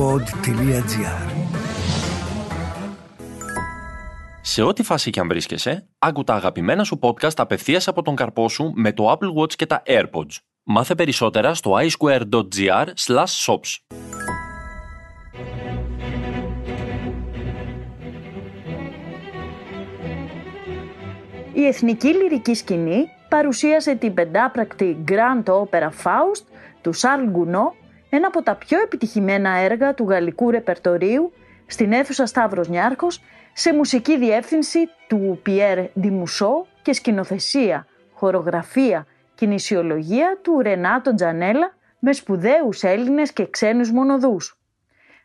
pod.gr Σε ό,τι φάση και αν βρίσκεσαι, άκου τα αγαπημένα σου podcast απευθείας από τον καρπό σου με το Apple Watch και τα AirPods. Μάθε περισσότερα στο iSquare.gr shops. Η εθνική λυρική σκηνή παρουσίασε την πεντάπρακτη Grand Opera Faust του Σαρλ Γκουνό, ένα από τα πιο επιτυχημένα έργα του γαλλικού ρεπερτορίου στην αίθουσα Σταύρος Νιάρχος σε μουσική διεύθυνση του Πιέρ Ντιμουσό και σκηνοθεσία, χορογραφία, κινησιολογία του Ρενάτο Τζανέλα με σπουδαίους Έλληνες και ξένους μονοδούς.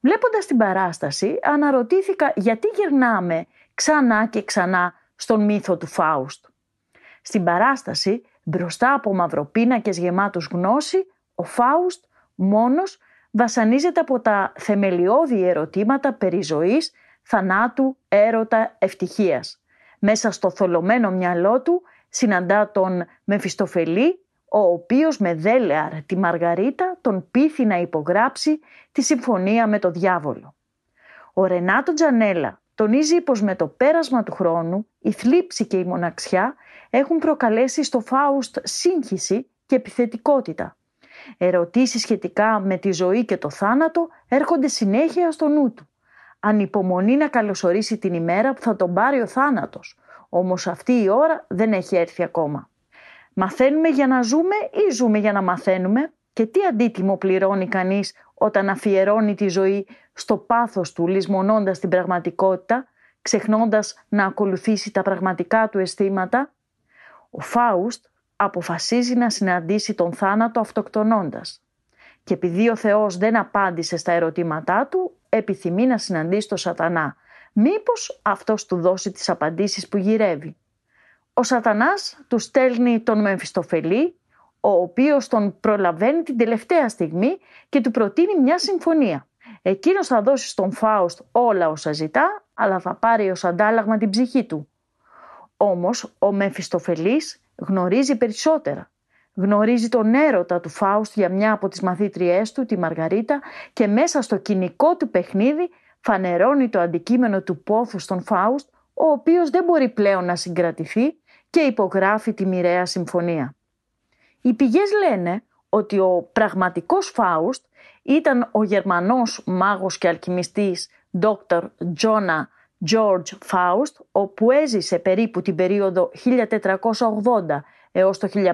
Βλέποντας την παράσταση αναρωτήθηκα γιατί γυρνάμε ξανά και ξανά στον μύθο του Φάουστ. Στην παράσταση, μπροστά από μαυροπίνακες γεμάτους γνώση, ο Φάουστ μόνος βασανίζεται από τα θεμελιώδη ερωτήματα περί ζωής, θανάτου, έρωτα, ευτυχίας. Μέσα στο θολωμένο μυαλό του συναντά τον Μεφιστοφελή, ο οποίος με δέλεαρ τη Μαργαρίτα τον πείθει να υπογράψει τη συμφωνία με το διάβολο. Ο Ρενάτο Τζανέλα τονίζει πως με το πέρασμα του χρόνου η θλίψη και η μοναξιά έχουν προκαλέσει στο Φάουστ σύγχυση και επιθετικότητα. Ερωτήσεις σχετικά με τη ζωή και το θάνατο έρχονται συνέχεια στο νου του. Ανυπομονεί να καλωσορίσει την ημέρα που θα τον πάρει ο θάνατος. Όμως αυτή η ώρα δεν έχει έρθει ακόμα. Μαθαίνουμε για να ζούμε ή ζούμε για να μαθαίνουμε; Και τι αντίτιμο πληρώνει κανείς όταν αφιερώνει τη ζωή στο πάθος του λησμονώντας την πραγματικότητα, ξεχνώντας να ακολουθήσει τα πραγματικά του αισθήματα; Ο Φάουστ αποφασίζει να συναντήσει τον θάνατο αυτοκτονώντας. Και επειδή ο Θεός δεν απάντησε στα ερωτήματά του, επιθυμεί να συναντήσει τον σατανά. Μήπως αυτός του δώσει τις απαντήσεις που γυρεύει. Ο σατανάς του στέλνει τον Μεμφιστοφελή, ο οποίος τον προλαβαίνει την τελευταία στιγμή και του προτείνει μια συμφωνία. Εκείνος θα δώσει στον Φάουστ όλα όσα ζητά, αλλά θα πάρει ως αντάλλαγμα την ψυχή του. Όμως ο Μεμφιστοφελής γνωρίζει περισσότερα. Γνωρίζει τον έρωτα του Φάουστ για μια από τις μαθήτριές του, τη Μαργαρίτα, και μέσα στο κοινικό του παιχνίδι φανερώνει το αντικείμενο του πόθους στον Φάουστ, ο οποίος δεν μπορεί πλέον να συγκρατηθεί και υπογράφει τη μοιραία συμφωνία. Οι πηγές λένε ότι ο πραγματικός Φάουστ ήταν ο Γερμανός μάγος και αλκημιστής Dr. Jonah George Faust, όπου έζησε περίπου την περίοδο 1480 έως το 1540,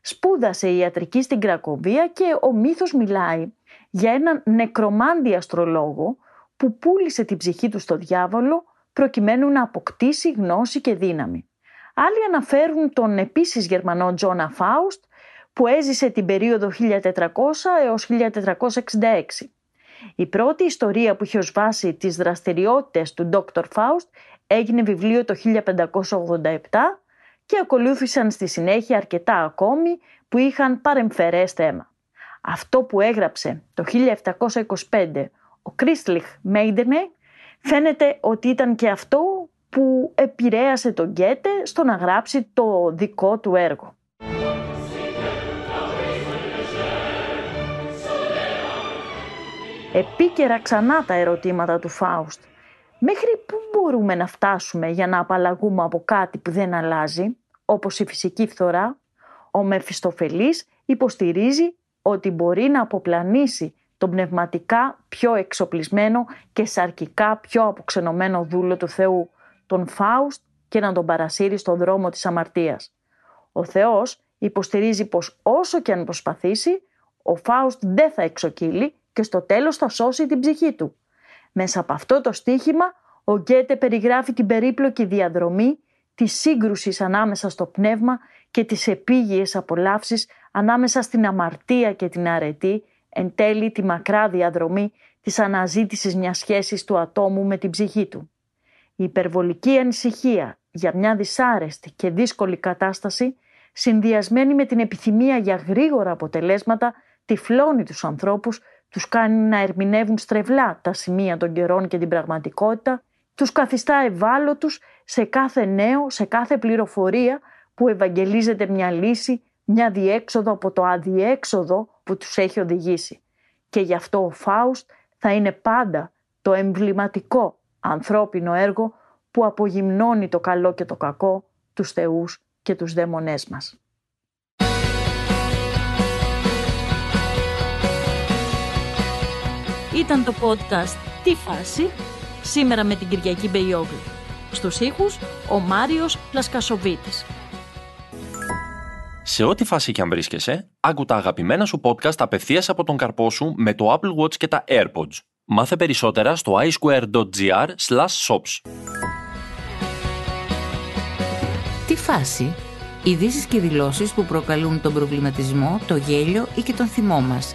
σπούδασε ιατρική στην Κρακοβία και ο μύθος μιλάει για έναν νεκρομάντι αστρολόγο που πούλησε την ψυχή του στο διάβολο προκειμένου να αποκτήσει γνώση και δύναμη. Άλλοι αναφέρουν τον επίσης Γερμανό Τζόνα Φάουστ που έζησε την περίοδο 1400 έως 1466. Η πρώτη ιστορία που είχε ως βάση τις δραστηριότητες του Dr. Faust έγινε βιβλίο το 1587 και ακολούθησαν στη συνέχεια αρκετά ακόμη που είχαν παρεμφερές θέμα. Αυτό που έγραψε το 1725 ο Κρίστλιχ Μέιντενε φαίνεται ότι ήταν και αυτό που επηρέασε τον Γκέτε στο να γράψει το δικό του έργο. Επίκαιρα ξανά τα ερωτήματα του Φάουστ. Μέχρι πού μπορούμε να φτάσουμε για να απαλλαγούμε από κάτι που δεν αλλάζει, όπως η φυσική φθορά; Ο Μεφιστοφελής υποστηρίζει ότι μπορεί να αποπλανήσει τον πνευματικά πιο εξοπλισμένο και σαρκικά πιο αποξενωμένο δούλο του Θεού, τον Φάουστ και να τον παρασύρει στον δρόμο της αμαρτίας. Ο Θεός υποστηρίζει πως όσο και αν προσπαθήσει, ο Φάουστ δεν θα εξοκύλει και στο τέλος θα σώσει την ψυχή του. Μέσα από αυτό το στίχημα ο Γκέτε περιγράφει την περίπλοκη διαδρομή της σύγκρουσης ανάμεσα στο πνεύμα και τις επίγειες απολαύσεις ανάμεσα στην αμαρτία και την αρετή, εν τέλει τη μακρά διαδρομή της αναζήτησης μιας σχέσης του ατόμου με την ψυχή του. Η υπερβολική ανησυχία για μια δυσάρεστη και δύσκολη κατάσταση, συνδυασμένη με την επιθυμία για γρήγορα αποτελέσματα, τυφλώνει τους ανθρώπους τους κάνει να ερμηνεύουν στρεβλά τα σημεία των καιρών και την πραγματικότητα, τους καθιστά ευάλωτους σε κάθε νέο, σε κάθε πληροφορία που ευαγγελίζεται μια λύση, μια διέξοδο από το αδιέξοδο που τους έχει οδηγήσει. Και γι' αυτό ο Φάουστ θα είναι πάντα το εμβληματικό ανθρώπινο έργο που απογυμνώνει το καλό και το κακό, τους θεούς και τους δαίμονές μας. Ήταν το podcast «Τι φάση» σήμερα με την Κυριακή Μπεϊόγλου. Στους ήχους ο Μάριος Λασκασοβίτης. Σε ό,τι φάση και αν βρίσκεσαι, άκου τα αγαπημένα σου podcast απευθείας από τον καρπό σου με το Apple Watch και τα AirPods. Μάθε περισσότερα στο iSquare.gr shops. Τι φάση; Ειδήσεις και δηλώσεις που προκαλούν τον προβληματισμό, το γέλιο ή και τον θυμό μας.